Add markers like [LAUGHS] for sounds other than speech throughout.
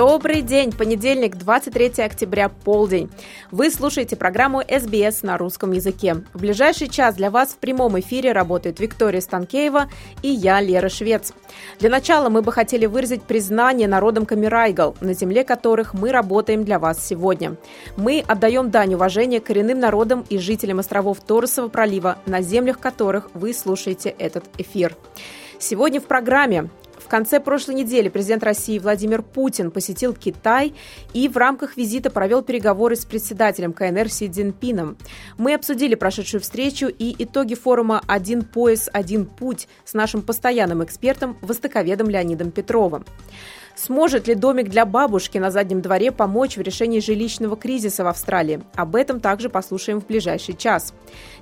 Добрый день! Понедельник, 23 октября, полдень. Вы слушаете программу SBS на русском языке. В ближайший час для вас в прямом эфире работает Виктория Станкеева и я, Лера Швец. Для начала мы бы хотели выразить признание народам Камерайгал, на земле которых мы работаем для вас сегодня. Мы отдаем дань уважения коренным народам и жителям островов Торосового пролива, на землях которых вы слушаете этот эфир. Сегодня в программе конце прошлой недели президент России Владимир Путин посетил Китай и в рамках визита провел переговоры с председателем КНР Си Цзиньпином. Мы обсудили прошедшую встречу и итоги форума «Один пояс, один путь» с нашим постоянным экспертом, востоковедом Леонидом Петровым. Сможет ли домик для бабушки на заднем дворе помочь в решении жилищного кризиса в Австралии? Об этом также послушаем в ближайший час.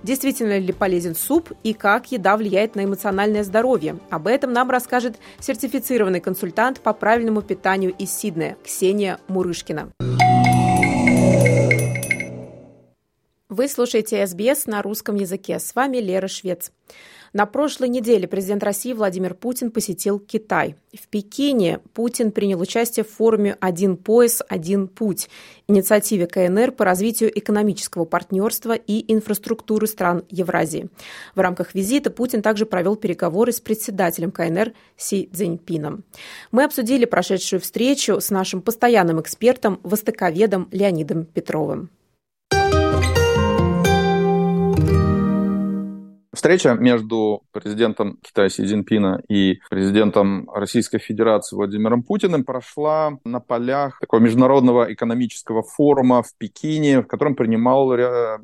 Действительно ли полезен суп и как еда влияет на эмоциональное здоровье? Об этом нам расскажет сертифицированный консультант по правильному питанию из Сиднея Ксения Мурышкина. Вы слушаете СБС на русском языке. С вами Лера Швец. На прошлой неделе президент России Владимир Путин посетил Китай. В Пекине Путин принял участие в форуме «Один пояс, один путь» инициативе КНР по развитию экономического партнерства и инфраструктуры стран Евразии. В рамках визита Путин также провел переговоры с председателем КНР Си Цзиньпином. Мы обсудили прошедшую встречу с нашим постоянным экспертом, востоковедом Леонидом Петровым. Встреча между президентом Китая Си Цзиньпина и президентом Российской Федерации Владимиром Путиным прошла на полях такого международного экономического форума в Пекине, в котором принимал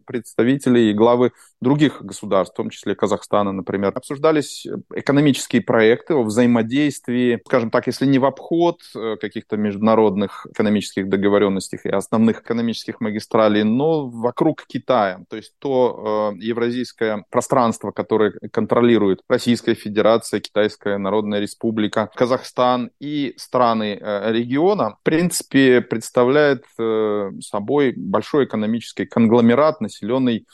представители и главы других государств, в том числе Казахстана, например. Обсуждались экономические проекты о взаимодействии, скажем так, если не в обход э, каких-то международных экономических договоренностей и основных экономических магистралей, но вокруг Китая. То есть то э, евразийское пространство, государства, которые контролируют Российская Федерация, Китайская Народная Республика, Казахстан и страны э, региона, в принципе, представляет э, собой большой экономический конгломерат, населенный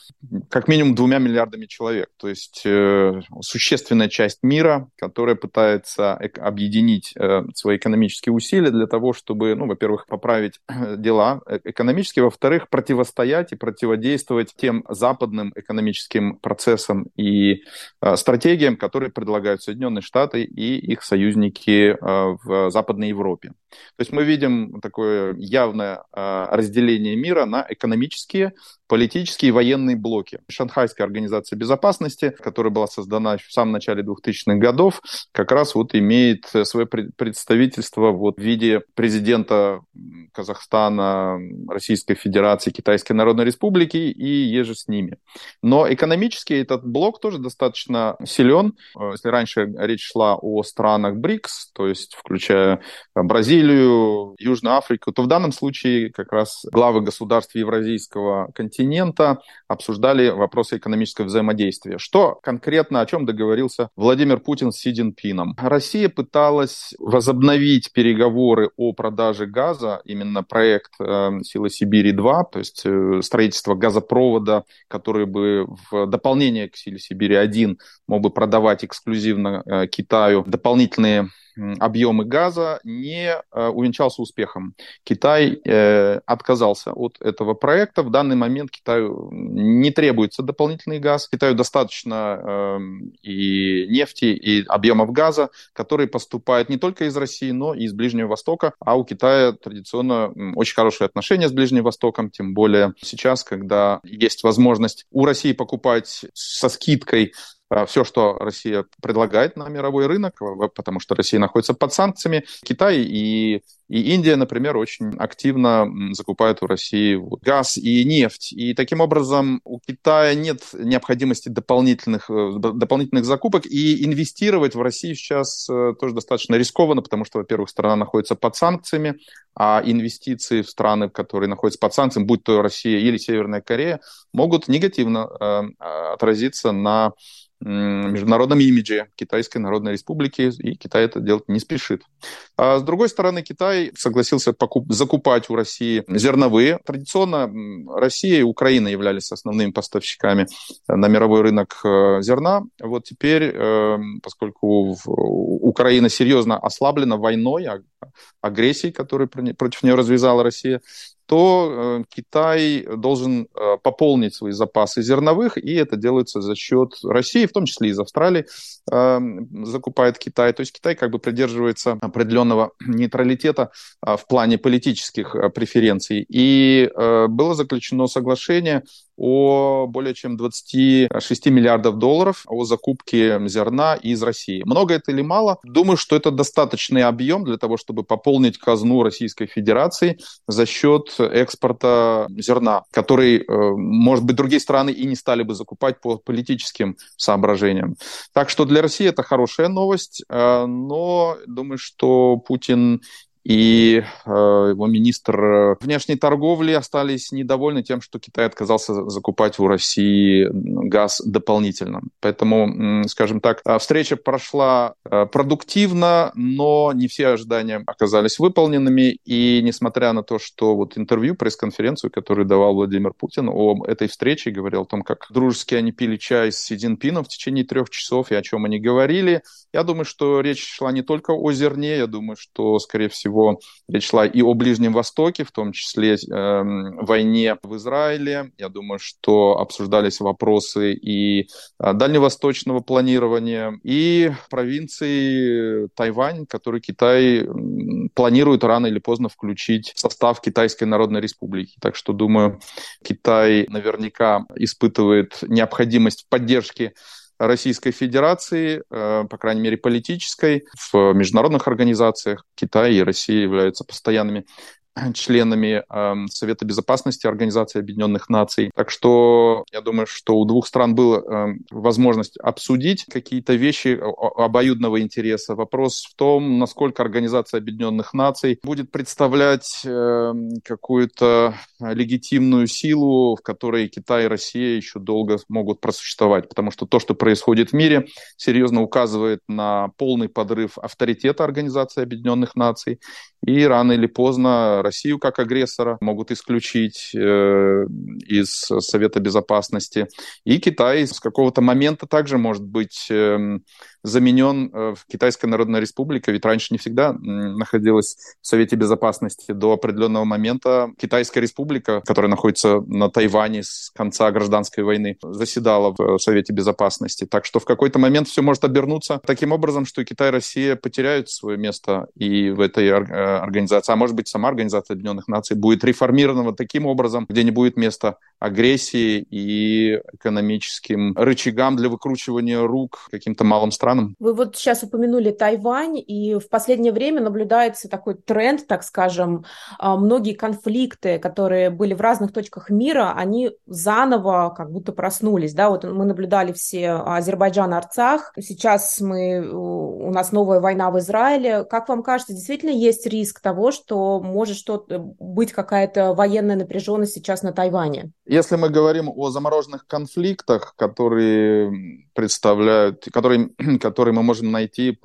как минимум двумя миллиардами человек. То есть э, существенная часть мира, которая пытается объединить свои экономические усилия для того, чтобы, ну, во-первых, поправить дела экономические, во-вторых, противостоять и противодействовать тем западным экономическим процессам и э, стратегиям, которые предлагают Соединенные Штаты и их союзники э, в Западной Европе. То есть мы видим такое явное э, разделение мира на экономические, политические и военные блоки. Шанхайская организация безопасности, которая была создана в самом начале 2000-х годов, как раз вот имеет свое представительство вот в виде президента Казахстана, Российской Федерации, Китайской Народной Республики и еже с ними. Но экономически этот блок тоже достаточно силен. Если раньше речь шла о странах БРИКС, то есть включая Бразилию, Южную Африку, то в данном случае как раз главы государств Евразийского континента обсуждали вопросы экономического взаимодействия. Что конкретно, о чем договорился Владимир Путин с Си Цзиньпином? Россия пыталась возобновить переговоры о продаже газа, именно проект э, «Силы Сибири-2», то есть э, строительство газопровода, который бы в дополнение к «Силе Сибири-1» мог бы продавать эксклюзивно э, Китаю дополнительные объемы газа не э, увенчался успехом. Китай э, отказался от этого проекта. В данный момент Китаю не требуется дополнительный газ. Китаю достаточно эм, и нефти, и объемов газа, которые поступают не только из России, но и из Ближнего Востока. А у Китая традиционно очень хорошие отношения с Ближним Востоком, тем более сейчас, когда есть возможность у России покупать со скидкой все, что Россия предлагает на мировой рынок, потому что Россия находится под санкциями. Китай и И Индия, например, очень активно закупает у России газ и нефть. И таким образом у Китая нет необходимости дополнительных, э, дополнительных закупок. И инвестировать в Россию сейчас э, тоже достаточно рискованно, потому что, во-первых, страна находится под санкциями, а инвестиции в страны, которые находятся под санкциями, будь то Россия или Северная Корея, могут негативно э, отразиться на международном имидже Китайской Народной Республики, и Китай это делать не спешит. А с другой стороны, Китай согласился покуп- закупать у России зерновые. Традиционно Россия и Украина являлись основными поставщиками на мировой рынок э, зерна. Вот теперь, э, поскольку Украина серьезно ослаблена войной, а, агрессией, которую против нее развязала Россия, то э, Китай должен э, пополнить свои запасы зерновых, и это делается за счет России, в том числе из Австралии эм, закупает Китай. То есть Китай как бы придерживается определенного нейтралитета э, в плане политических преференций. И было заключено соглашение о более чем 26 миллиардов долларов о закупке зерна из России. Много это или мало? Думаю, что это достаточный объем для того, чтобы пополнить казну Российской Федерации за счет экспорта зерна, который, э, может быть, другие страны и не стали бы закупать по политическим соображениям. Так что для России это хорошая новость, э, но думаю, что Путин и э, его министр э, внешней торговли остались недовольны тем, что Китай отказался закупать у России газ дополнительно. Поэтому, скажем так, э, встреча прошла э, продуктивно, но не все ожидания оказались выполненными. И несмотря на то, что вот интервью, пресс-конференцию, которую давал Владимир Путин о этой встрече, говорил о том, как дружески они пили чай с Си Цзиньпином в течение трех часов и о чем они говорили, я думаю, что речь шла не только о зерне, я думаю, что, скорее всего, всего, речь шла и о Ближнем Востоке, в том числе э, войне в Израиле. Я думаю, что обсуждались вопросы и э, дальневосточного планирования, и провинции Тайвань, который Китай планирует рано или поздно включить в состав Китайской Народной Республики. Так что, думаю, Китай наверняка испытывает необходимость в поддержке Российской Федерации, э, по крайней мере политической, в международных организациях. Китай и Россия являются постоянными [CLEARS THROAT] членами э, Совета Безопасности Организации Объединенных Наций. Так что я думаю, что у двух стран была э, возможность обсудить какие-то вещи обоюдного интереса. Вопрос в том, насколько Организация Объединенных Наций будет представлять э, какую-то легитимную силу, в которой Китай и Россия еще долго могут просуществовать. Потому что то, что происходит в мире, серьезно указывает на полный подрыв авторитета Организации Объединенных Наций. И рано или поздно Россию как агрессора могут исключить э, из Совета Безопасности. И Китай с какого-то момента также может быть э, заменен э, Китайская Народная Республика, ведь раньше не всегда находилась в Совете Безопасности. До определенного момента Китайская Республика, которая находится на Тайване с конца гражданской войны, заседала в Совете Безопасности. Так что в какой-то момент все может обернуться таким образом, что Китай и Россия потеряют свое место и в этой э, организации, а может быть сама Организация Объединенных Наций будет реформирована таким образом, где не будет места агрессии и экономическим рычагам для выкручивания рук каким-то малым странам. Вы вот сейчас упомянули Тайвань, и в последнее время наблюдается такой тренд, так скажем, а, многие конфликты, которые были в разных точках мира, они заново как будто проснулись, да, вот мы наблюдали все Азербайджан, Арцах, сейчас мы, у нас новая война в Израиле. Как вам кажется, действительно есть риск того, что может что-то быть какая-то военная напряженность сейчас на Тайване? Если мы говорим о замороженных конфликтах, которые представляют, которые, [CLEARS THROAT] которые мы можем найти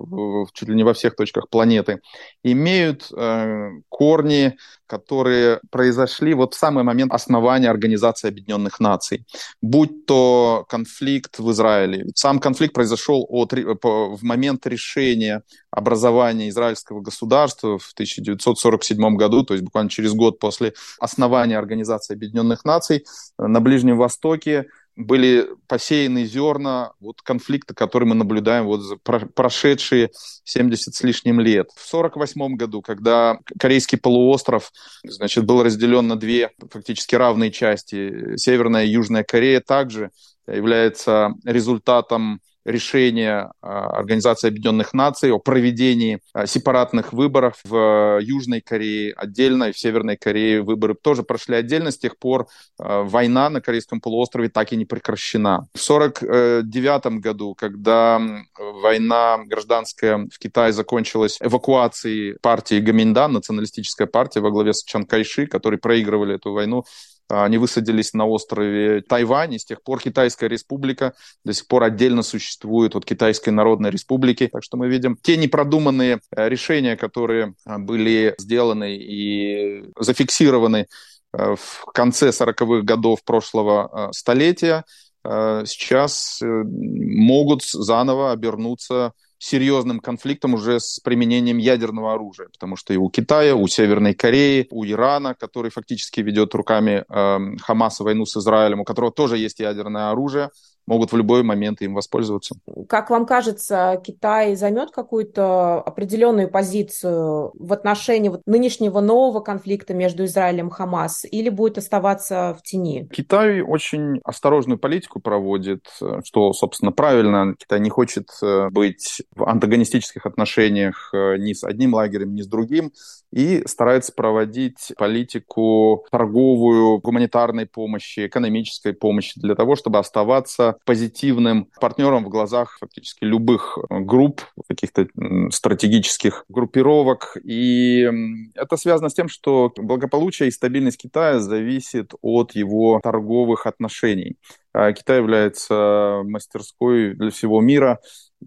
чуть ли не во всех точках планеты, имеют э, корни, которые произошли вот в самый момент основания Организации Объединенных Наций. Будь то конфликт в Израиле. Сам конфликт произошел от, в момент решения образования израильского государства в 1947 году, то есть буквально через год после основания Организации Объединенных Наций на Ближнем Востоке были посеяны зерна вот конфликта, который мы наблюдаем вот за прошедшие 70 с лишним лет. В 1948 году, когда Корейский полуостров значит, был разделен на две фактически равные части, Северная и Южная Корея также является результатом решение Организации Объединенных Наций о проведении сепаратных выборов в Южной Корее отдельно и в Северной Корее выборы тоже прошли отдельно. С тех пор война на Корейском полуострове так и не прекращена. В 1949 году, когда война гражданская в Китае закончилась эвакуацией партии Гаминдан, националистическая партия во главе с Чан Кайши, которые проигрывали эту войну, они высадились на острове Тайвань, и с тех пор Китайская республика до сих пор отдельно существует от Китайской Народной Республики. Так что мы видим те непродуманные э, решения, которые э, были сделаны и зафиксированы э, в конце 40-х годов прошлого столетия, сейчас могут заново обернуться серьезным конфликтом уже с применением ядерного оружия, потому что и у Китая, у Северной Кореи, у Ирана, который фактически ведет руками э, Хамаса войну с Израилем, у которого тоже есть ядерное оружие, могут в любой момент им воспользоваться. Как вам кажется, Китай займет какую-то определенную позицию в отношении вот нынешнего нового конфликта между Израилем и Хамас или будет оставаться в тени? Китай очень осторожную политику проводит, что, собственно, правильно. Китай не хочет э, быть в антагонистических отношениях э, ни с одним лагерем, ни с другим и старается проводить политику торговую, гуманитарной помощи, экономической помощи для того, чтобы оставаться позитивным партнером в глазах фактически любых э, групп, каких-то стратегических группировок. И это связано с тем, что благополучие и стабильность Китая зависит от его торговых отношений. А Китай является мастерской для всего мира,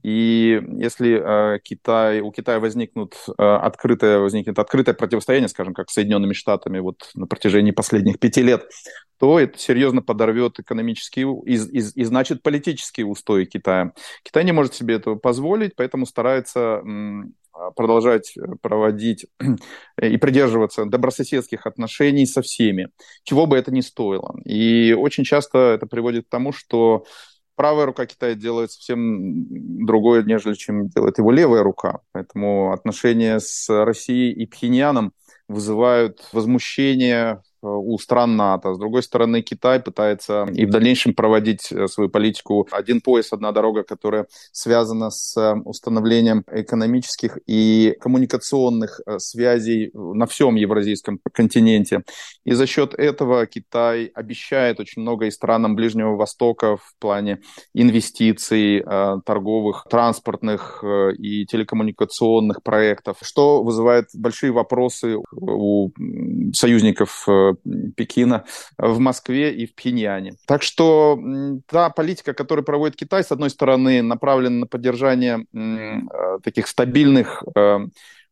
и если э, Китай, у Китая возникнут э, открытое, возникнет открытое противостояние, скажем, как с Соединенными Штатами вот на протяжении последних пяти лет, то это серьезно подорвет экономические и, и, и значит политические устои Китая. Китай не может себе этого позволить, поэтому старается продолжать проводить [CLEARS THROAT] и придерживаться добрососедских отношений со всеми, чего бы это ни стоило. И очень часто это приводит к тому, что правая рука Китая делает совсем другое, нежели чем делает его левая рука. Поэтому отношения с Россией и Пхеньяном вызывают возмущение Э, у стран НАТО. С другой стороны, Китай пытается и в дальнейшем проводить э, свою политику «один пояс, одна дорога», которая связана с э, установлением экономических и коммуникационных связей на всем евразийском континенте. И за счет этого Китай обещает очень много и странам Ближнего Востока в плане инвестиций, торговых, транспортных и телекоммуникационных проектов, что вызывает большие вопросы у союзников Пекина в Москве и в Пхеньяне. Так что та политика, которую проводит Китай, с одной стороны, направлена на поддержание э, таких стабильных э,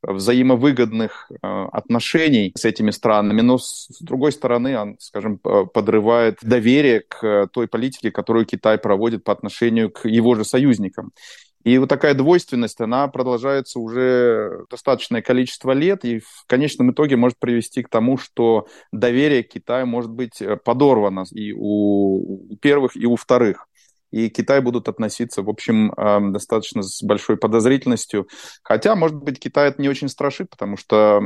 взаимовыгодных э, отношений с этими странами, но с другой стороны, он, скажем, подрывает доверие к той политике, которую Китай проводит по отношению к его же союзникам. И вот такая двойственность, она продолжается уже достаточное количество лет, и в конечном итоге может привести к тому, что доверие к Китаю может быть э, подорвано и у первых, и у вторых и к Китаю будут относиться, в общем, эм, достаточно с большой подозрительностью. Хотя, может быть, Китай это не очень страшит, потому что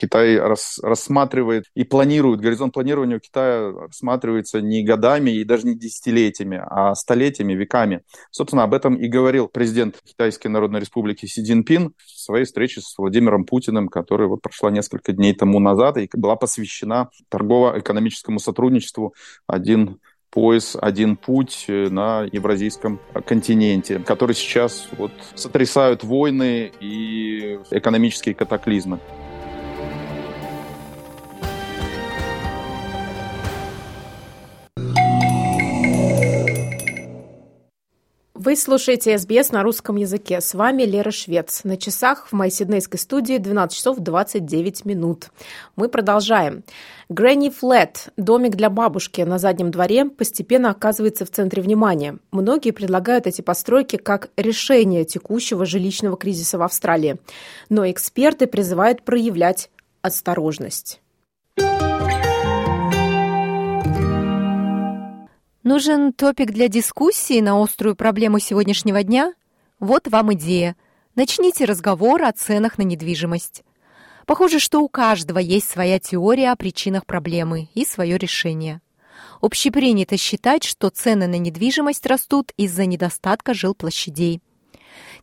Китай рас, рассматривает и планирует, горизонт планирования у Китая рассматривается не годами и даже не десятилетиями, а столетиями, веками. Собственно, об этом и говорил президент Китайской Народной Республики Си Цзиньпин в своей встрече с Владимиром Путиным, которая вот прошла несколько дней тому назад и была посвящена торгово-экономическому сотрудничеству один пояс, один путь на евразийском континенте, который сейчас вот сотрясают войны и экономические катаклизмы. Вы слушаете СБС на русском языке. С вами Лера Швец. На часах в моей сиднейской студии 12 часов 29 минут. Мы продолжаем. Грэнни Флет, домик для бабушки на заднем дворе, постепенно оказывается в центре внимания. Многие предлагают эти постройки как решение текущего жилищного кризиса в Австралии. Но эксперты призывают проявлять осторожность. Нужен топик для дискуссии на острую проблему сегодняшнего дня? Вот вам идея. Начните разговор о ценах на недвижимость. Похоже, что у каждого есть своя теория о причинах проблемы и свое решение. Общепринято считать, что цены на недвижимость растут из-за недостатка жилплощадей.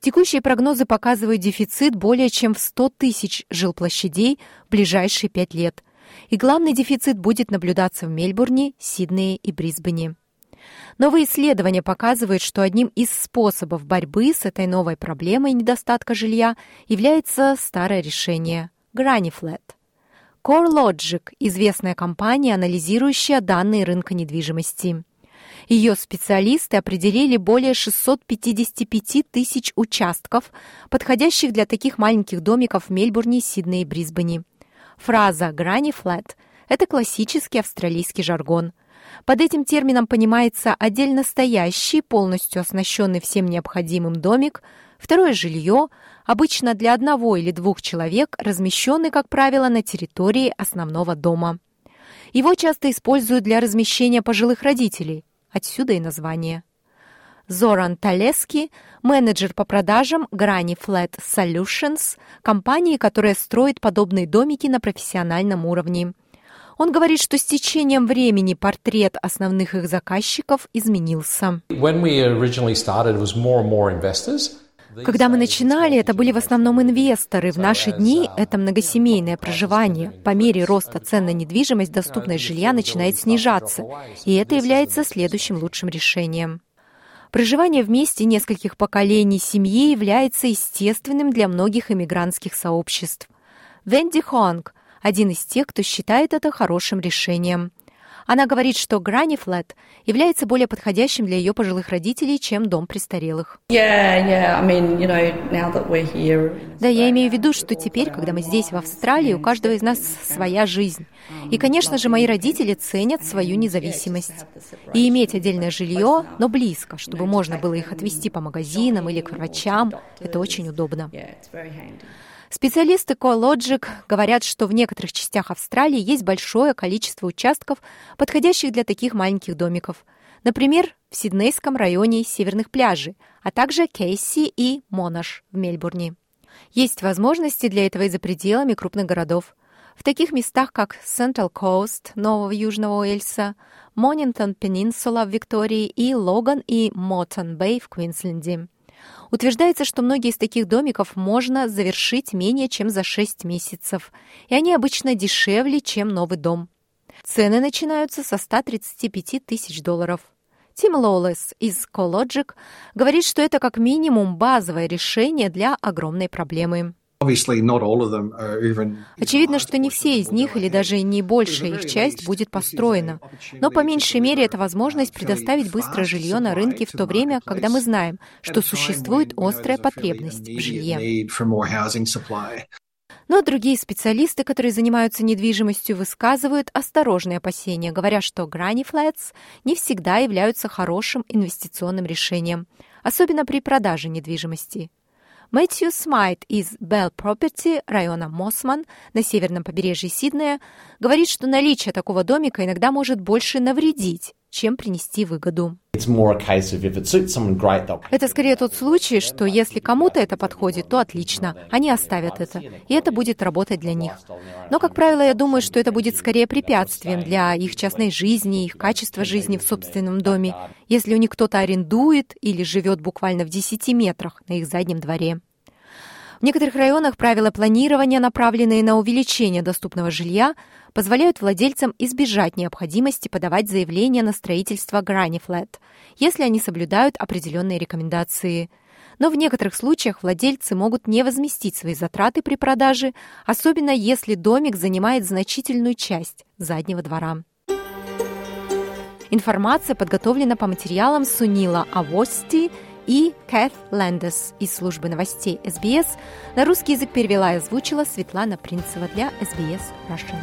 Текущие прогнозы показывают дефицит более чем в 100 тысяч жилплощадей в ближайшие пять лет. И главный дефицит будет наблюдаться в Мельбурне, Сиднее и Брисбене. Новые исследования показывают, что одним из способов борьбы с этой новой проблемой недостатка жилья является старое решение – GrannyFlat. CoreLogic – известная компания, анализирующая данные рынка недвижимости. Ее специалисты определили более 655 тысяч участков, подходящих для таких маленьких домиков в Мельбурне, Сиднее и Брисбене. Фраза «granny flat» – это классический австралийский жаргон. Под этим термином понимается отдельно стоящий, полностью оснащенный всем необходимым домик, второе жилье, обычно для одного или двух человек, размещенный, как правило, на территории основного дома. Его часто используют для размещения пожилых родителей, отсюда и название. Зоран Талески, менеджер по продажам Granny Flat Solutions, компании, которая строит подобные домики на профессиональном уровне. Он говорит, что с течением времени портрет основных их заказчиков изменился. Когда мы начинали, это были в основном инвесторы. В наши дни это многосемейное проживание. По мере роста цен на недвижимость доступность жилья начинает снижаться, и это является следующим лучшим решением. Проживание вместе нескольких поколений семьи является естественным для многих иммигрантских сообществ. Венди Хонг – один из тех, кто считает это хорошим решением. Она говорит, что Granny Flat является более подходящим для ее пожилых родителей, чем дом престарелых. Да, я имею в виду, что теперь, когда мы здесь, в Австралии, у каждого из нас своя жизнь. И, конечно же, мои родители ценят свою независимость. И иметь отдельное жилье, но близко, чтобы можно было их отвезти по магазинам или к врачам, это очень удобно. Специалисты CoreLogic говорят, что в некоторых частях Австралии есть большое количество участков, подходящих для таких маленьких домиков. Например, в Сиднейском районе Северных пляжей, а также Кейси и Монаш в Мельбурне. Есть возможности для этого и за пределами крупных городов. В таких местах, как Central Coast Нового Южного Уэльса, Монинтон Пенинсула в Виктории и Логан и Моттон Бэй в Квинсленде. Утверждается, что многие из таких домиков можно завершить менее чем за 6 месяцев, и они обычно дешевле, чем новый дом. Цены начинаются со 135 тысяч долларов. Тим Лоулес из CoLogic говорит, что это как минимум базовое решение для огромной проблемы. Очевидно, что не все из них или даже не большая их часть будет построена. Но по меньшей мере это возможность предоставить быстро жилье на рынке в то время, когда мы знаем, что существует острая потребность в жилье. Но другие специалисты, которые занимаются недвижимостью, высказывают осторожные опасения, говоря, что granny flats не всегда являются хорошим инвестиционным решением, особенно при продаже недвижимости. Мэтью Смайт из Bell Property района Мосман на северном побережье Сиднея говорит, что наличие такого домика иногда может больше навредить, чем принести выгоду. Это скорее тот случай, что если кому-то это подходит, то отлично, они оставят это, и это будет работать для них. Но, как правило, я думаю, что это будет скорее препятствием для их частной жизни, их качества жизни в собственном доме, если у них кто-то арендует или живет буквально в 10 метрах на их заднем дворе. В некоторых районах правила планирования, направленные на увеличение доступного жилья, позволяют владельцам избежать необходимости подавать заявление на строительство Granny Flat, если они соблюдают определенные рекомендации. Но в некоторых случаях владельцы могут не возместить свои затраты при продаже, особенно если домик занимает значительную часть заднего двора. Информация подготовлена по материалам Сунила Авости – и Кэт Лэндес из службы новостей СБС. На русский язык перевела и озвучила Светлана Принцева для СБС Russian.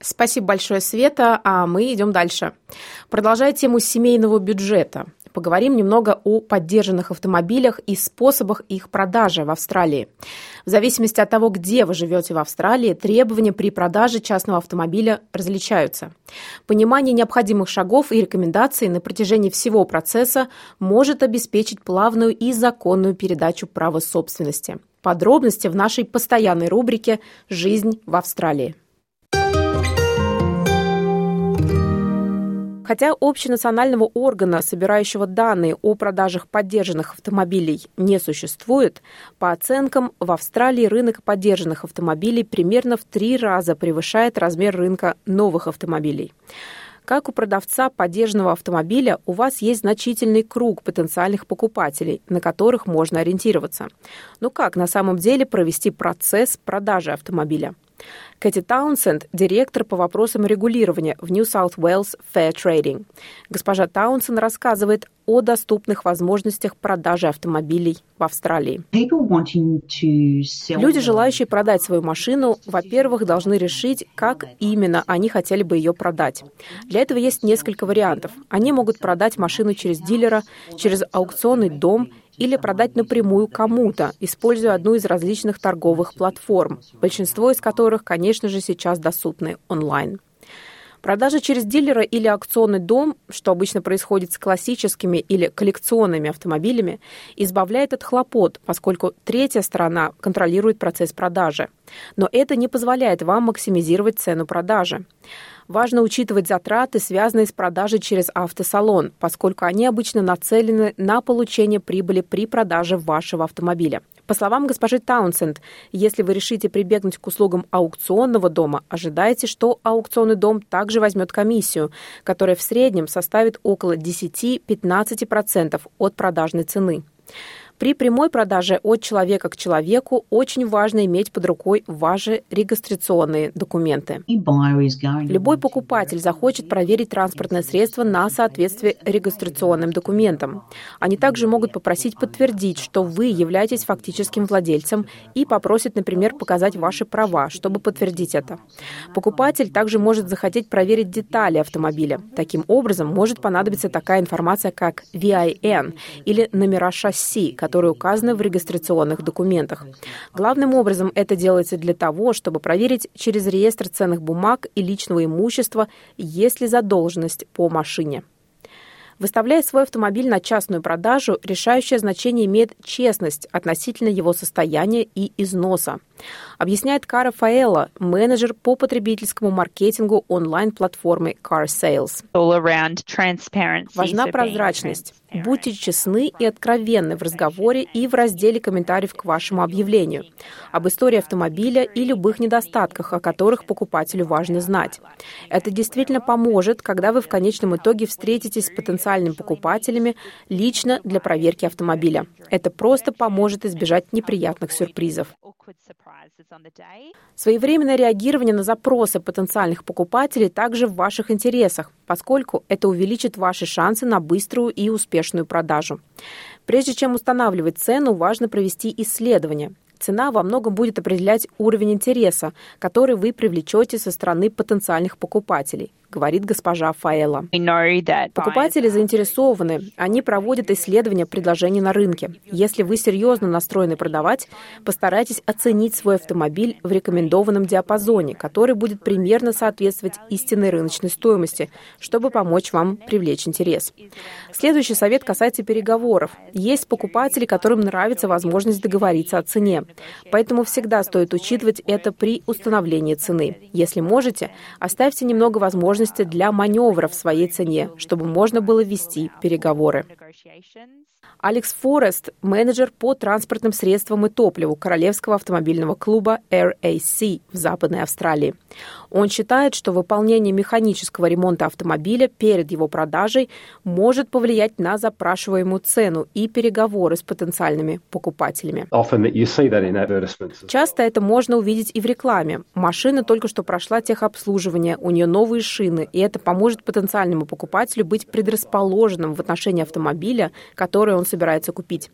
Спасибо большое, Света. А мы идем дальше. Продолжая тему семейного бюджета – поговорим немного о поддержанных автомобилях и способах их продажи в Австралии. В зависимости от того, где вы живете в Австралии, требования при продаже частного автомобиля различаются. Понимание необходимых шагов и рекомендаций на протяжении всего процесса может обеспечить плавную и законную передачу права собственности. Подробности в нашей постоянной рубрике «Жизнь в Австралии». Хотя общенационального органа, собирающего данные о продажах поддержанных автомобилей, не существует, по оценкам, в Австралии рынок поддержанных автомобилей примерно в три раза превышает размер рынка новых автомобилей. Как у продавца поддержанного автомобиля, у вас есть значительный круг потенциальных покупателей, на которых можно ориентироваться. Но как на самом деле провести процесс продажи автомобиля? Кэти Таунсенд – директор по вопросам регулирования в New South Wales Fair Trading. Госпожа Таунсенд рассказывает о доступных возможностях продажи автомобилей в Австралии. Люди, желающие продать свою машину, во-первых, должны решить, как именно они хотели бы ее продать. Для этого есть несколько вариантов. Они могут продать машину через дилера, через аукционный дом или продать напрямую кому-то, используя одну из различных торговых платформ, большинство из которых, конечно же, сейчас доступны онлайн. Продажа через дилера или аукционный дом, что обычно происходит с классическими или коллекционными автомобилями, избавляет от хлопот, поскольку третья сторона контролирует процесс продажи. Но это не позволяет вам максимизировать цену продажи. Важно учитывать затраты, связанные с продажей через автосалон, поскольку они обычно нацелены на получение прибыли при продаже вашего автомобиля. По словам госпожи Таунсенд, если вы решите прибегнуть к услугам аукционного дома, ожидайте, что аукционный дом также возьмет комиссию, которая в среднем составит около 10-15% от продажной цены. При прямой продаже от человека к человеку очень важно иметь под рукой ваши регистрационные документы. Любой покупатель захочет проверить транспортное средство на соответствие регистрационным документам. Они также могут попросить подтвердить, что вы являетесь фактическим владельцем и попросят, например, показать ваши права, чтобы подтвердить это. Покупатель также может захотеть проверить детали автомобиля. Таким образом, может понадобиться такая информация, как VIN или номера шасси, которые указаны в регистрационных документах. Главным образом это делается для того, чтобы проверить через реестр ценных бумаг и личного имущества, есть ли задолженность по машине. Выставляя свой автомобиль на частную продажу, решающее значение имеет честность относительно его состояния и износа. Объясняет Кара Фаэлла, менеджер по потребительскому маркетингу онлайн-платформы Car Sales. Важна прозрачность. Будьте честны и откровенны в разговоре и в разделе комментариев к вашему объявлению об истории автомобиля и любых недостатках, о которых покупателю важно знать. Это действительно поможет, когда вы в конечном итоге встретитесь с потенциальными покупателями лично для проверки автомобиля. Это просто поможет избежать неприятных сюрпризов. Своевременное реагирование на запросы потенциальных покупателей также в ваших интересах, поскольку это увеличит ваши шансы на быструю и успешную продажу. Прежде чем устанавливать цену, важно провести исследование. Цена во многом будет определять уровень интереса, который вы привлечете со стороны потенциальных покупателей говорит госпожа Фаэла. Покупатели заинтересованы, они проводят исследования предложений на рынке. Если вы серьезно настроены продавать, постарайтесь оценить свой автомобиль в рекомендованном диапазоне, который будет примерно соответствовать истинной рыночной стоимости, чтобы помочь вам привлечь интерес. Следующий совет касается переговоров. Есть покупатели, которым нравится возможность договориться о цене. Поэтому всегда стоит учитывать это при установлении цены. Если можете, оставьте немного возможностей возможности для маневра в своей цене, чтобы можно было вести переговоры. Алекс Форест, менеджер по транспортным средствам и топливу Королевского автомобильного клуба RAC в Западной Австралии. Он считает, что выполнение механического ремонта автомобиля перед его продажей может повлиять на запрашиваемую цену и переговоры с потенциальными покупателями. Часто это можно увидеть и в рекламе. Машина только что прошла техобслуживание, у нее новые шины, и это поможет потенциальному покупателю быть предрасположенным в отношении автомобиля, который он собирается купить.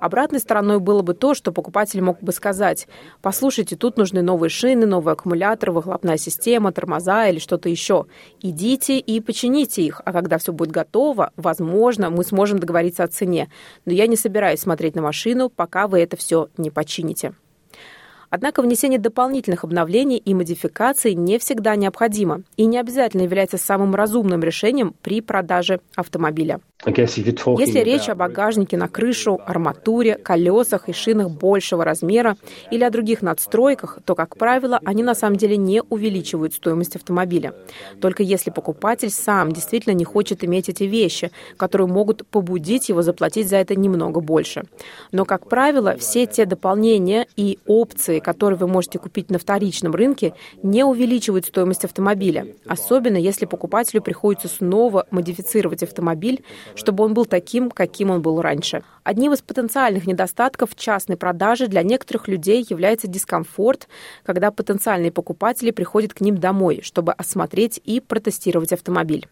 Обратной стороной было бы то, что покупатель мог бы сказать, послушайте, тут нужны новые шины, новый аккумулятор, выхлопная система, тормоза или что-то еще. Идите и почините их, а когда все будет готово, возможно, мы сможем договориться о цене. Но я не собираюсь смотреть на машину, пока вы это все не почините. Однако внесение дополнительных обновлений и модификаций не всегда необходимо и не обязательно является самым разумным решением при продаже автомобиля. Если речь о багажнике на крышу, арматуре, колесах и шинах большего размера или о других надстройках, то, как правило, они на самом деле не увеличивают стоимость автомобиля. Только если покупатель сам действительно не хочет иметь эти вещи, которые могут побудить его заплатить за это немного больше. Но, как правило, все те дополнения и опции, которые вы можете купить на вторичном рынке, не увеличивают стоимость автомобиля, особенно если покупателю приходится снова модифицировать автомобиль, чтобы он был таким, каким он был раньше. Одним из потенциальных недостатков частной продажи для некоторых людей является дискомфорт, когда потенциальные покупатели приходят к ним домой, чтобы осмотреть и протестировать автомобиль.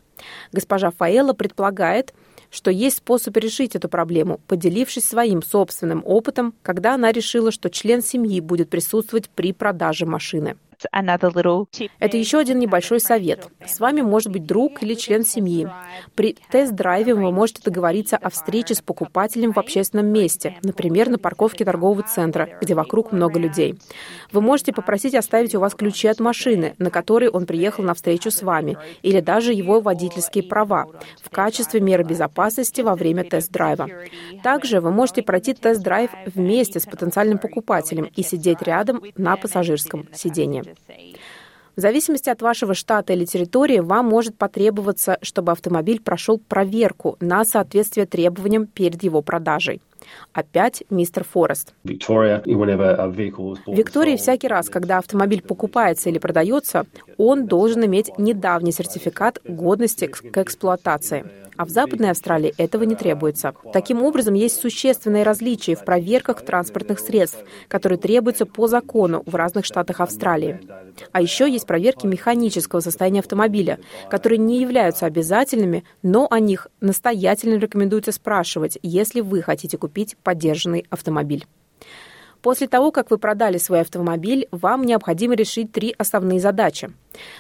Госпожа Фаэла предполагает, что есть способ решить эту проблему, поделившись своим собственным опытом, когда она решила, что член семьи будет присутствовать при продаже машины. Это еще один небольшой совет. С вами может быть друг или член семьи. При тест-драйве вы можете договориться о встрече с покупателем в общественном месте, например, на парковке торгового центра, где вокруг много людей. Вы можете попросить оставить у вас ключи от машины, на которой он приехал на встречу с вами, или даже его водительские права в качестве меры безопасности во время тест-драйва. Также вы можете пройти тест-драйв вместе с потенциальным покупателем и сидеть рядом на пассажирском сидении. В зависимости от вашего штата или территории вам может потребоваться, чтобы автомобиль прошел проверку на соответствие требованиям перед его продажей. Опять мистер Форест. В Виктории всякий раз, когда автомобиль покупается или продается, он должен иметь недавний сертификат годности к эксплуатации а в Западной Австралии этого не требуется. Таким образом, есть существенные различия в проверках транспортных средств, которые требуются по закону в разных штатах Австралии. А еще есть проверки механического состояния автомобиля, которые не являются обязательными, но о них настоятельно рекомендуется спрашивать, если вы хотите купить поддержанный автомобиль. После того, как вы продали свой автомобиль, вам необходимо решить три основные задачи.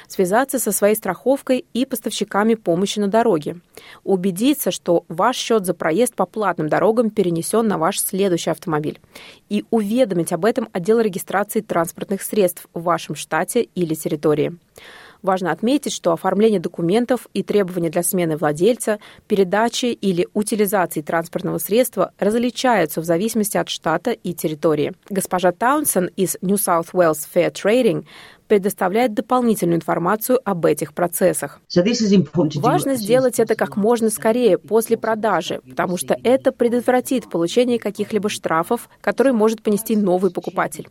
Связаться со своей страховкой и поставщиками помощи на дороге. Убедиться, что ваш счет за проезд по платным дорогам перенесен на ваш следующий автомобиль. И уведомить об этом отдел регистрации транспортных средств в вашем штате или территории. Важно отметить, что оформление документов и требования для смены владельца, передачи или утилизации транспортного средства различаются в зависимости от штата и территории. Госпожа Таунсон из New South Wales Fair Trading предоставляет дополнительную информацию об этих процессах. Важно сделать это как можно скорее после продажи, потому что это предотвратит получение каких-либо штрафов, которые может понести новый покупатель.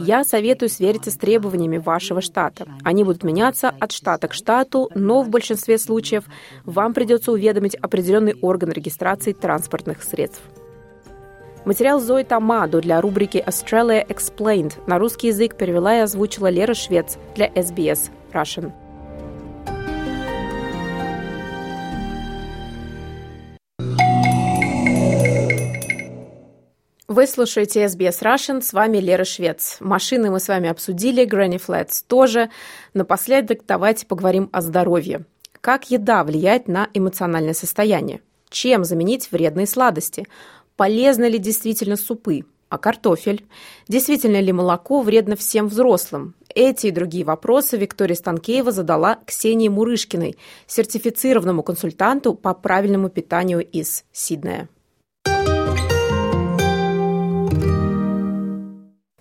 Я советую свериться с требованиями вашего штата. Они будут меняться от штата к штату, но в большинстве случаев вам придется уведомить определенный орган регистрации транспортных средств. Материал Зои Тамаду для рубрики Australia Explained на русский язык перевела и озвучила Лера Швец для SBS Russian. Вы слушаете SBS Russian, с вами Лера Швец. Машины мы с вами обсудили, Granny Flats тоже. Напоследок давайте поговорим о здоровье. Как еда влияет на эмоциональное состояние? Чем заменить вредные сладости? Полезны ли действительно супы, а картофель? Действительно ли молоко вредно всем взрослым? Эти и другие вопросы Виктория Станкеева задала Ксении Мурышкиной, сертифицированному консультанту по правильному питанию из Сиднея.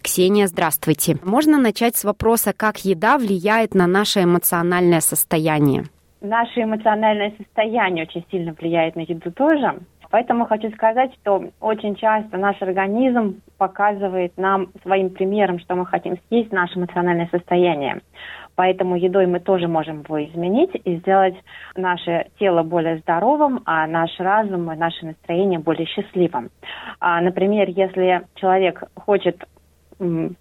Ксения, здравствуйте. Можно начать с вопроса, как еда влияет на наше эмоциональное состояние? Наше эмоциональное состояние очень сильно влияет на еду тоже. Поэтому хочу сказать, что очень часто наш организм показывает нам своим примером, что мы хотим съесть, наше эмоциональное состояние. Поэтому едой мы тоже можем его изменить и сделать наше тело более здоровым, а наш разум и наше настроение более счастливым. А, например, если человек хочет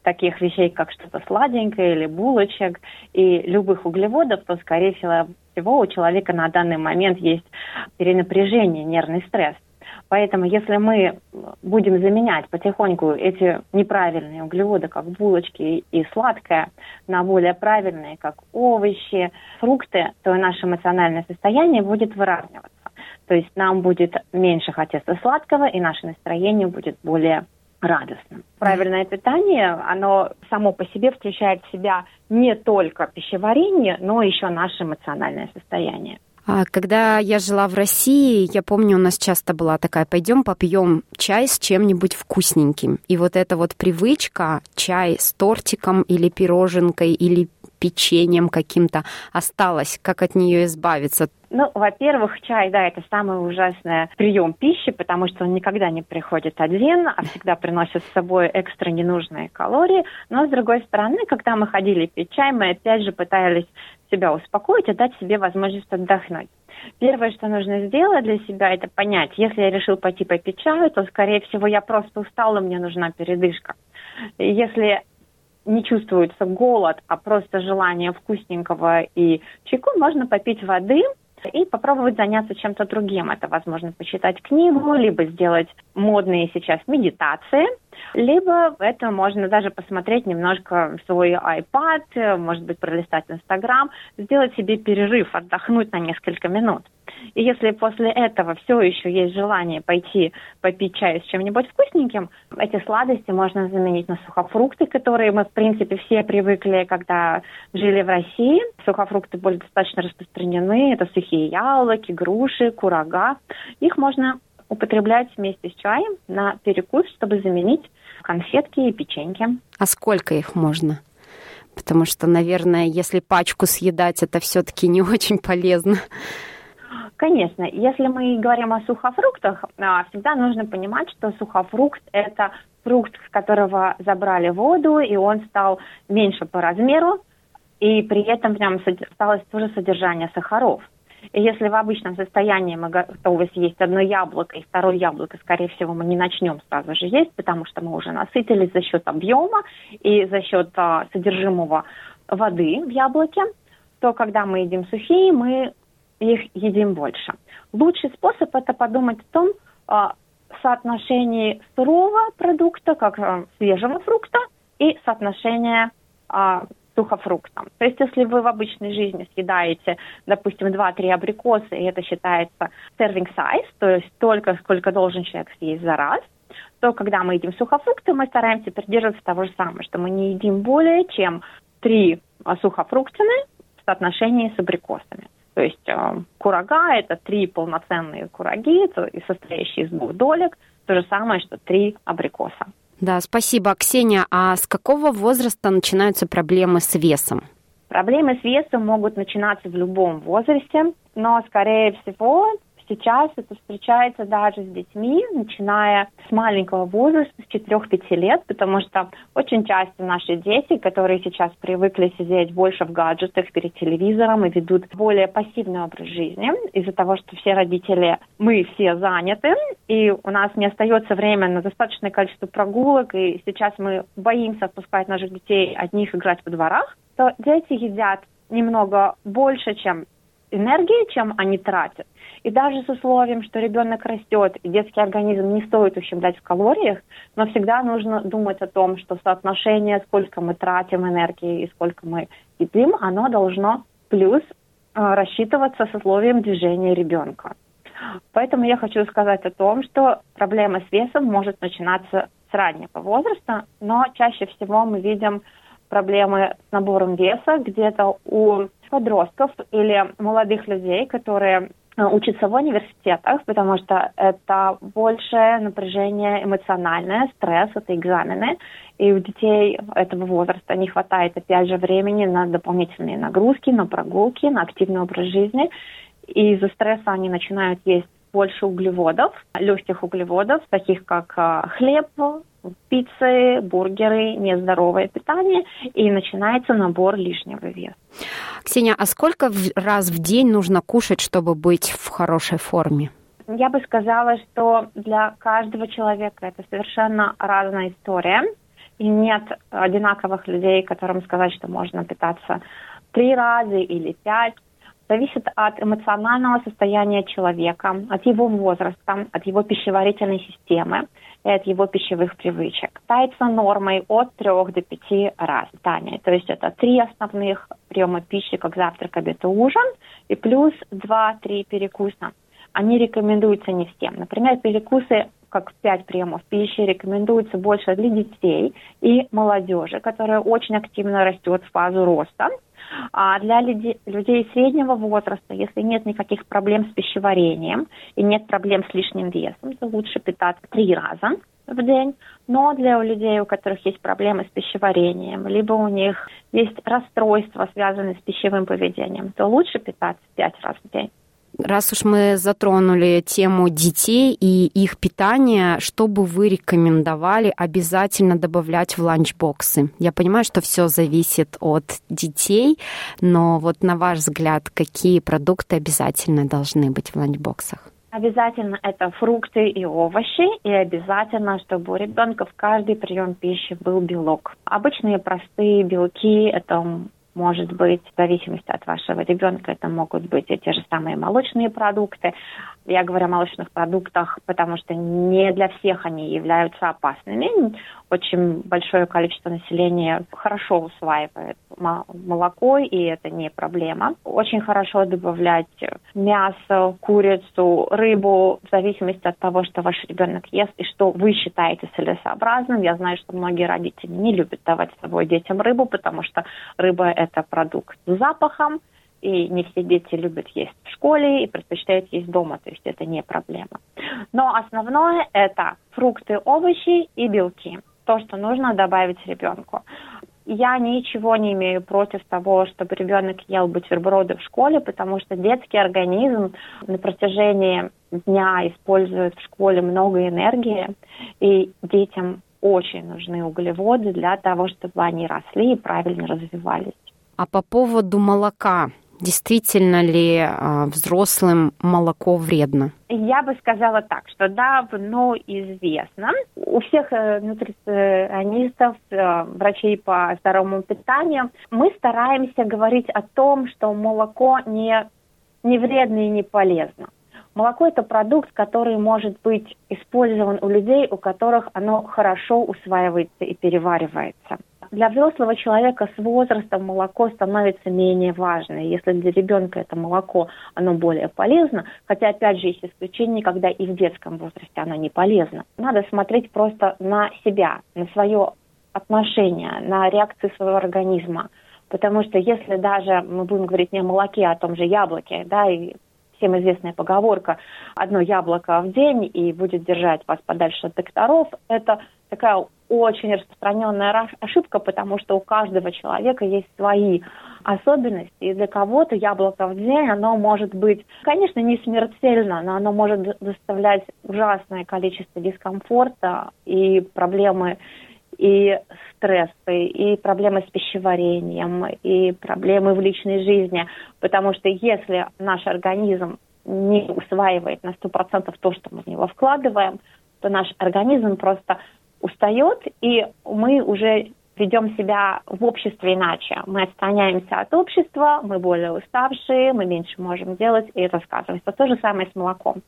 таких вещей, как что-то сладенькое или булочек и любых углеводов, то, скорее всего, у человека на данный момент есть перенапряжение, нервный стресс. Поэтому если мы будем заменять потихоньку эти неправильные углеводы, как булочки и сладкое, на более правильные, как овощи, фрукты, то наше эмоциональное состояние будет выравниваться. То есть нам будет меньше хотеться сладкого, и наше настроение будет более радостным. Правильное питание, оно само по себе включает в себя не только пищеварение, но еще наше эмоциональное состояние. А когда я жила в России, я помню, у нас часто была такая, пойдем попьем чай с чем-нибудь вкусненьким. И вот эта вот привычка, чай с тортиком или пироженкой или печеньем каким-то осталась? Как от нее избавиться? Ну, во-первых, чай, да, это самый ужасный прием пищи, потому что он никогда не приходит один, а всегда приносит с собой экстра ненужные калории. Но, с другой стороны, когда мы ходили пить чай, мы опять же пытались себя успокоить и дать себе возможность отдохнуть. Первое, что нужно сделать для себя, это понять, если я решил пойти попить чаю, то, скорее всего, я просто устала, мне нужна передышка. Если не чувствуется голод, а просто желание вкусненького и чайку, можно попить воды и попробовать заняться чем-то другим. Это, возможно, почитать книгу, либо сделать модные сейчас медитации, либо это можно даже посмотреть немножко свой iPad, может быть, пролистать Instagram, сделать себе перерыв, отдохнуть на несколько минут. И если после этого все еще есть желание пойти попить чай с чем-нибудь вкусненьким, эти сладости можно заменить на сухофрукты, которые мы, в принципе, все привыкли, когда жили в России. Сухофрукты были достаточно распространены. Это сухие яблоки, груши, курага. Их можно употреблять вместе с чаем на перекус, чтобы заменить конфетки и печеньки. А сколько их можно? Потому что, наверное, если пачку съедать, это все-таки не очень полезно. Конечно, если мы говорим о сухофруктах, а, всегда нужно понимать, что сухофрукт – это фрукт, с которого забрали воду, и он стал меньше по размеру, и при этом нем осталось тоже содержание сахаров. Если в обычном состоянии мы готовы съесть одно яблоко и второе яблоко, скорее всего, мы не начнем сразу же есть, потому что мы уже насытились за счет объема и за счет а, содержимого воды в яблоке, то когда мы едим сухие, мы их едим больше. Лучший способ это подумать о том, а, соотношении сырого продукта, как а, свежего фрукта, и соотношение а, сухофруктом. То есть, если вы в обычной жизни съедаете, допустим, 2-3 абрикоса, и это считается serving size, то есть столько, сколько должен человек съесть за раз, то когда мы едим сухофрукты, мы стараемся придерживаться того же самого, что мы не едим более чем 3 сухофруктины в соотношении с абрикосами. То есть э, курага – это три полноценные кураги, состоящие из двух долек, то же самое, что три абрикоса. Да, спасибо, Ксения. А с какого возраста начинаются проблемы с весом? Проблемы с весом могут начинаться в любом возрасте, но, скорее всего, Сейчас это встречается даже с детьми, начиная с маленького возраста, с 4-5 лет, потому что очень часто наши дети, которые сейчас привыкли сидеть больше в гаджетах перед телевизором и ведут более пассивный образ жизни, из-за того, что все родители, мы все заняты, и у нас не остается время на достаточное количество прогулок, и сейчас мы боимся отпускать наших детей одних играть во дворах, то дети едят немного больше, чем энергии, чем они тратят. И даже с условием, что ребенок растет, и детский организм не стоит ущемлять в калориях, но всегда нужно думать о том, что соотношение, сколько мы тратим энергии и сколько мы едим, оно должно плюс э, рассчитываться с условием движения ребенка. Поэтому я хочу сказать о том, что проблема с весом может начинаться с раннего возраста, но чаще всего мы видим проблемы с набором веса где-то у подростков или молодых людей, которые э, учатся в университетах, потому что это большее напряжение эмоциональное, стресс, это экзамены, и у детей этого возраста не хватает, опять же, времени на дополнительные нагрузки, на прогулки, на активный образ жизни, и из-за стресса они начинают есть больше углеводов, легких углеводов, таких как э, хлеб, пиццы, бургеры, нездоровое питание, и начинается набор лишнего веса. Ксения, а сколько раз в день нужно кушать, чтобы быть в хорошей форме? Я бы сказала, что для каждого человека это совершенно разная история. И нет одинаковых людей, которым сказать, что можно питаться три раза или пять зависит от эмоционального состояния человека, от его возраста, от его пищеварительной системы и от его пищевых привычек. Питается нормой от 3 до 5 раз питания. То есть это три основных приема пищи, как завтрак, обед и ужин, и плюс 2-3 перекуса. Они рекомендуются не всем. Например, перекусы как 5 приемов пищи рекомендуются больше для детей и молодежи, которая очень активно растет в фазу роста – А для людей, среднего возраста, если нет никаких проблем с пищеварением и нет проблем с лишним весом, то лучше питаться три раза в день. Но для людей, у которых есть проблемы с пищеварением, либо у них есть расстройства, связанные с пищевым поведением, то лучше питаться пять раз в день. Раз уж мы затронули тему детей и их питания, что бы вы рекомендовали обязательно добавлять в ланчбоксы? Я понимаю, что все зависит от детей, но вот на ваш взгляд, какие продукты обязательно должны быть в ланчбоксах? Обязательно это фрукты и овощи, и обязательно, чтобы у ребенка в каждый прием пищи был белок. Обычные простые белки – это может быть, в зависимости от вашего ребенка, это могут быть и те же самые молочные продукты. Я говорю о молочных продуктах, потому что не для всех они являются опасными. Очень большое количество населения хорошо усваивает молоко, и это не проблема. Очень хорошо добавлять мясо, курицу, рыбу, в зависимости от того, что ваш ребенок ест и что вы считаете целесообразным. Я знаю, что многие родители не любят давать с собой детям рыбу, потому что рыба – это продукт с запахом, и не все дети любят есть в школе и предпочитают есть дома, то есть это не проблема. Но основное это фрукты, овощи и белки. То, что нужно добавить ребенку. Я ничего не имею против того, чтобы ребенок ел бутерброды в школе, потому что детский организм на протяжении дня использует в школе много энергии, и детям очень нужны углеводы для того, чтобы они росли и правильно развивались. А по поводу молока, действительно ли э, взрослым молоко вредно? Я бы сказала так, что давно известно. У всех э, нутриционистов, э, врачей по здоровому питанию, мы стараемся говорить о том, что молоко не, не вредно и не полезно. Молоко – это продукт, который может быть использован у людей, у которых оно хорошо усваивается и переваривается для взрослого человека с возрастом молоко становится менее важно. Если для ребенка это молоко, оно более полезно, хотя, опять же, есть исключения, когда и в детском возрасте оно не полезно. Надо смотреть просто на себя, на свое отношение, на реакции своего организма. Потому что если даже мы будем говорить не о молоке, а о том же яблоке, да, и всем известная поговорка «одно яблоко в день и будет держать вас подальше от докторов», это такая очень распространенная ошибка, потому что у каждого человека есть свои особенности, и для кого-то яблоко в день, оно может быть, конечно, не смертельно, но оно может доставлять ужасное количество дискомфорта и проблемы и стрессы, и проблемы с пищеварением, и проблемы в личной жизни, потому что если наш организм не усваивает на 100% то, что мы в него вкладываем, то наш организм просто устает, и мы уже ведем себя в обществе иначе. Мы отстраняемся от общества, мы более уставшие, мы меньше можем делать и. Это то же самое с молоком.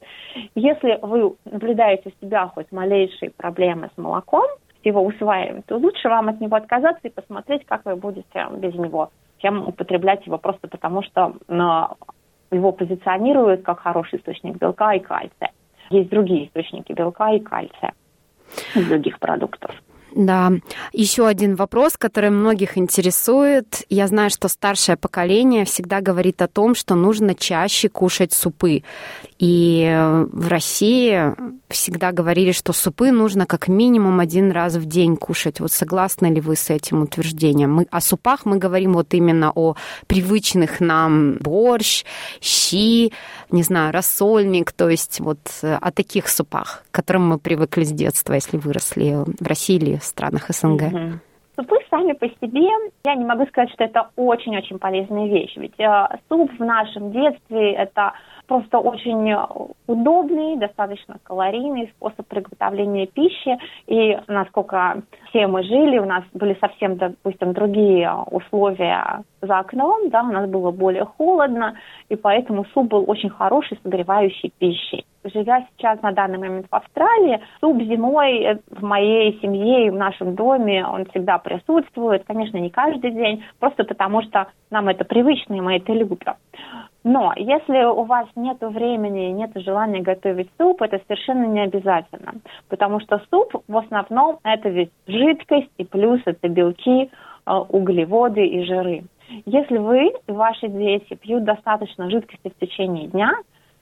Если вы наблюдаете у себя хоть малейшие проблемы с молоком, его усваиваем, то лучше вам от него отказаться и посмотреть, как вы будете без него, чем употреблять его просто потому, что его позиционируют как хороший источник белка и кальция. Есть другие источники белка и кальция других продуктов. Да, еще один вопрос, который многих интересует. Я знаю, что старшее поколение всегда говорит о том, что нужно чаще кушать супы. И в России всегда говорили, что супы нужно как минимум один раз в день кушать. Вот согласны ли вы с этим утверждением? Мы, о супах мы говорим вот именно о привычных нам борщ, щи, не знаю, рассольник, то есть вот о таких супах, к которым мы привыкли с детства, если выросли в России или в странах СНГ. Mm-hmm. Супы сами по себе, я не могу сказать, что это очень-очень полезная вещь. Ведь э, суп в нашем детстве это просто очень удобный, достаточно калорийный способ приготовления пищи. И насколько все мы жили, у нас были совсем, допустим, другие условия за окном, да, у нас было более холодно, и поэтому суп был очень хороший, согревающей пищей. Живя сейчас на данный момент в Австралии, суп зимой в моей семье и в нашем доме, он всегда присутствует. Конечно, не каждый день, просто потому что нам это привычно, и мы это любим. Но если у вас нет времени и нет желания готовить суп, это совершенно не обязательно, потому что суп в основном это ведь жидкость и плюс это белки, э, углеводы и жиры. Если вы и ваши дети пьют достаточно жидкости в течение дня,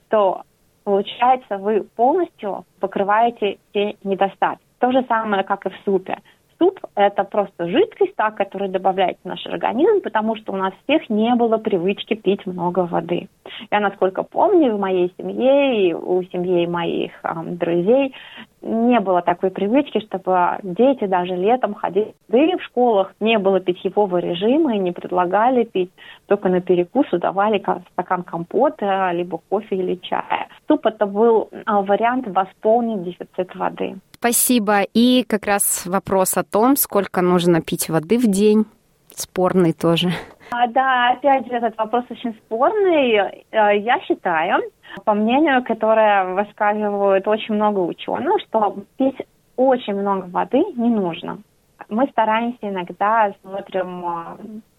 то получается вы полностью покрываете все недостатки. То же самое, как и в супе суп – это просто жидкость, та, которая добавляется в наш организм, потому что у нас всех не было привычки пить много воды. Я, насколько помню, в моей семье и у семьи моих эм, друзей не было такой привычки, чтобы дети даже летом ходили. Да в школах не было питьевого режима и не предлагали пить. Только на перекус давали стакан компота, либо кофе или чая. Суп это был а, вариант восполнить дефицит воды. Спасибо. И как раз вопрос о том, сколько нужно пить воды в день. Спорный тоже. А, да, опять же, этот вопрос очень спорный. Э, я считаю, по мнению, которое высказывают очень много ученых, что пить очень много воды не нужно. Мы стараемся иногда смотрим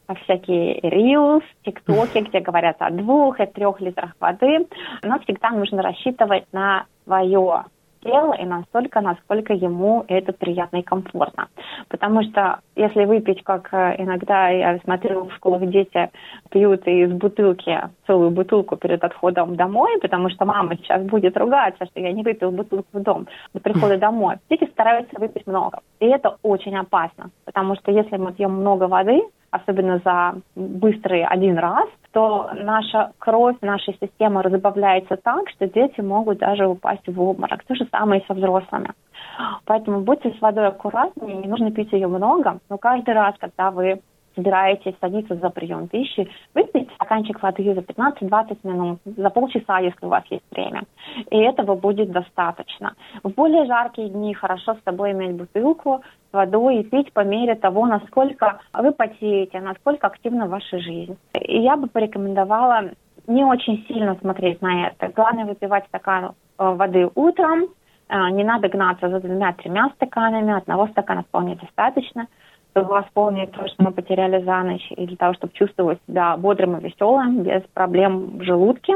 э, всякие рилс, тиктоки, [LAUGHS] где говорят о двух и трех литрах воды, но всегда нужно рассчитывать на свое тело и настолько, насколько ему это приятно и комфортно. Потому что если выпить, как э, иногда я смотрю в школах дети пьют из бутылки целую бутылку перед отходом домой, потому что мама сейчас будет ругаться, что я не выпил бутылку в дом до прихода домой. Дети стараются выпить много. И это очень опасно, потому что если мы пьем много воды, особенно за быстрый один раз, то наша кровь, наша система разбавляется так, что дети могут даже упасть в обморок. То же самое и со взрослыми. Поэтому будьте с водой аккуратнее, не нужно пить ее много, но каждый раз, когда вы собираетесь садиться за прием пищи, выпейте стаканчик воды за 15-20 минут, за полчаса, если у вас есть время. И этого будет достаточно. В более жаркие дни хорошо с собой иметь бутылку с водой и пить по мере того, насколько вы потеете, насколько активна ваша жизнь. И я бы порекомендовала не очень сильно смотреть на это. Главное выпивать стакан э, воды утром, э, не надо гнаться за двумя-тремя стаканами, одного стакана вполне достаточно – чтобы восполнить то, что мы потеряли за ночь, и для того, чтобы чувствовать себя бодрым и веселым, без проблем в желудке.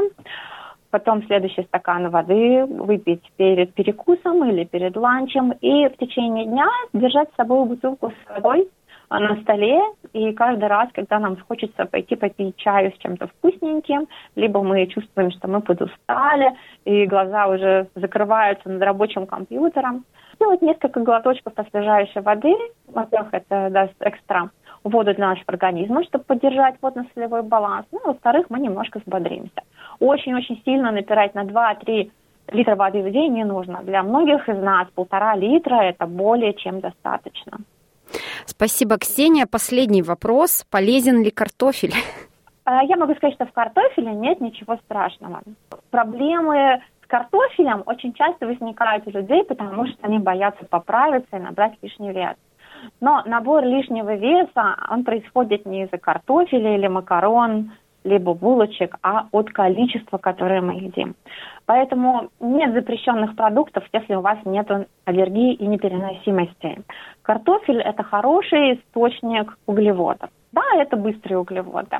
Потом следующий стакан воды выпить перед перекусом или перед ланчем. И в течение дня держать с собой бутылку с водой на столе, и каждый раз, когда нам хочется пойти попить чаю с чем-то вкусненьким, либо мы чувствуем, что мы подустали, и глаза уже закрываются над рабочим компьютером, сделать несколько глоточков освежающей воды. Во-первых, это даст экстра воду для нашего организма, чтобы поддержать водно-солевой баланс. Ну, во-вторых, мы немножко взбодримся. Очень-очень сильно напирать на 2-3 литра воды в день не нужно. Для многих из нас полтора литра – это более чем достаточно. Спасибо, Ксения. Последний вопрос. Полезен ли картофель? А, я могу сказать, что в картофеле нет ничего страшного. Проблемы с картофелем очень часто возникают у людей, потому что они боятся поправиться и набрать лишний вес. Но набор лишнего веса, он происходит не из-за картофеля или макарон, либо булочек, а от количества, которое мы едим. Поэтому нет запрещенных продуктов, если у вас нет аллергии и непереносимости. Картофель – это хороший источник углеводов. Да, это быстрые углеводы.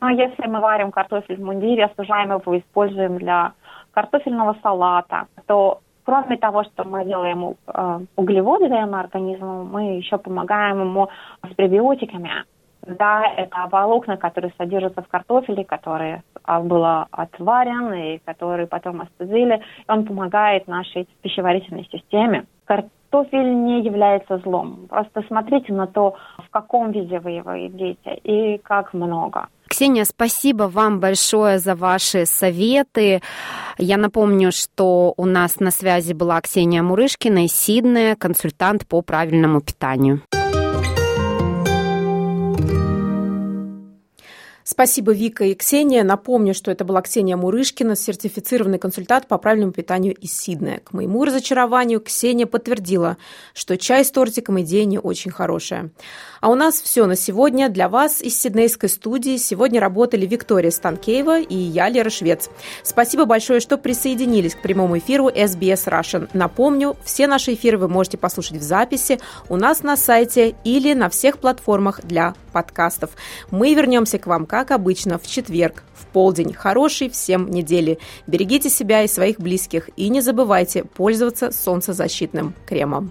Но если мы варим картофель в мундире, осужаем его, используем для картофельного салата, то кроме того, что мы делаем э, углеводы даем организму, мы еще помогаем ему с пребиотиками. Да, это волокна, которые содержатся в картофеле, которые а, было отварен и которые потом остудили. Он помогает нашей пищеварительной системе. Не является злом. Просто смотрите на то, в каком виде вы его едите и как много. Ксения, спасибо вам большое за ваши советы. Я напомню, что у нас на связи была Ксения Мурышкина из Сиднея, консультант по правильному питанию. Спасибо, Вика и Ксения. Напомню, что это была Ксения Мурышкина, сертифицированный консультант по правильному питанию из Сиднея. К моему разочарованию Ксения подтвердила, что чай с тортиком идея не очень хорошая. А у нас все на сегодня. Для вас из Сиднейской студии сегодня работали Виктория Станкеева и я, Лера Швец. Спасибо большое, что присоединились к прямому эфиру SBS Russian. Напомню, все наши эфиры вы можете послушать в записи у нас на сайте или на всех платформах для подкастов. Мы вернемся к вам, как обычно, в четверг, в полдень. Хорошей всем недели. Берегите себя и своих близких. И не забывайте пользоваться солнцезащитным кремом.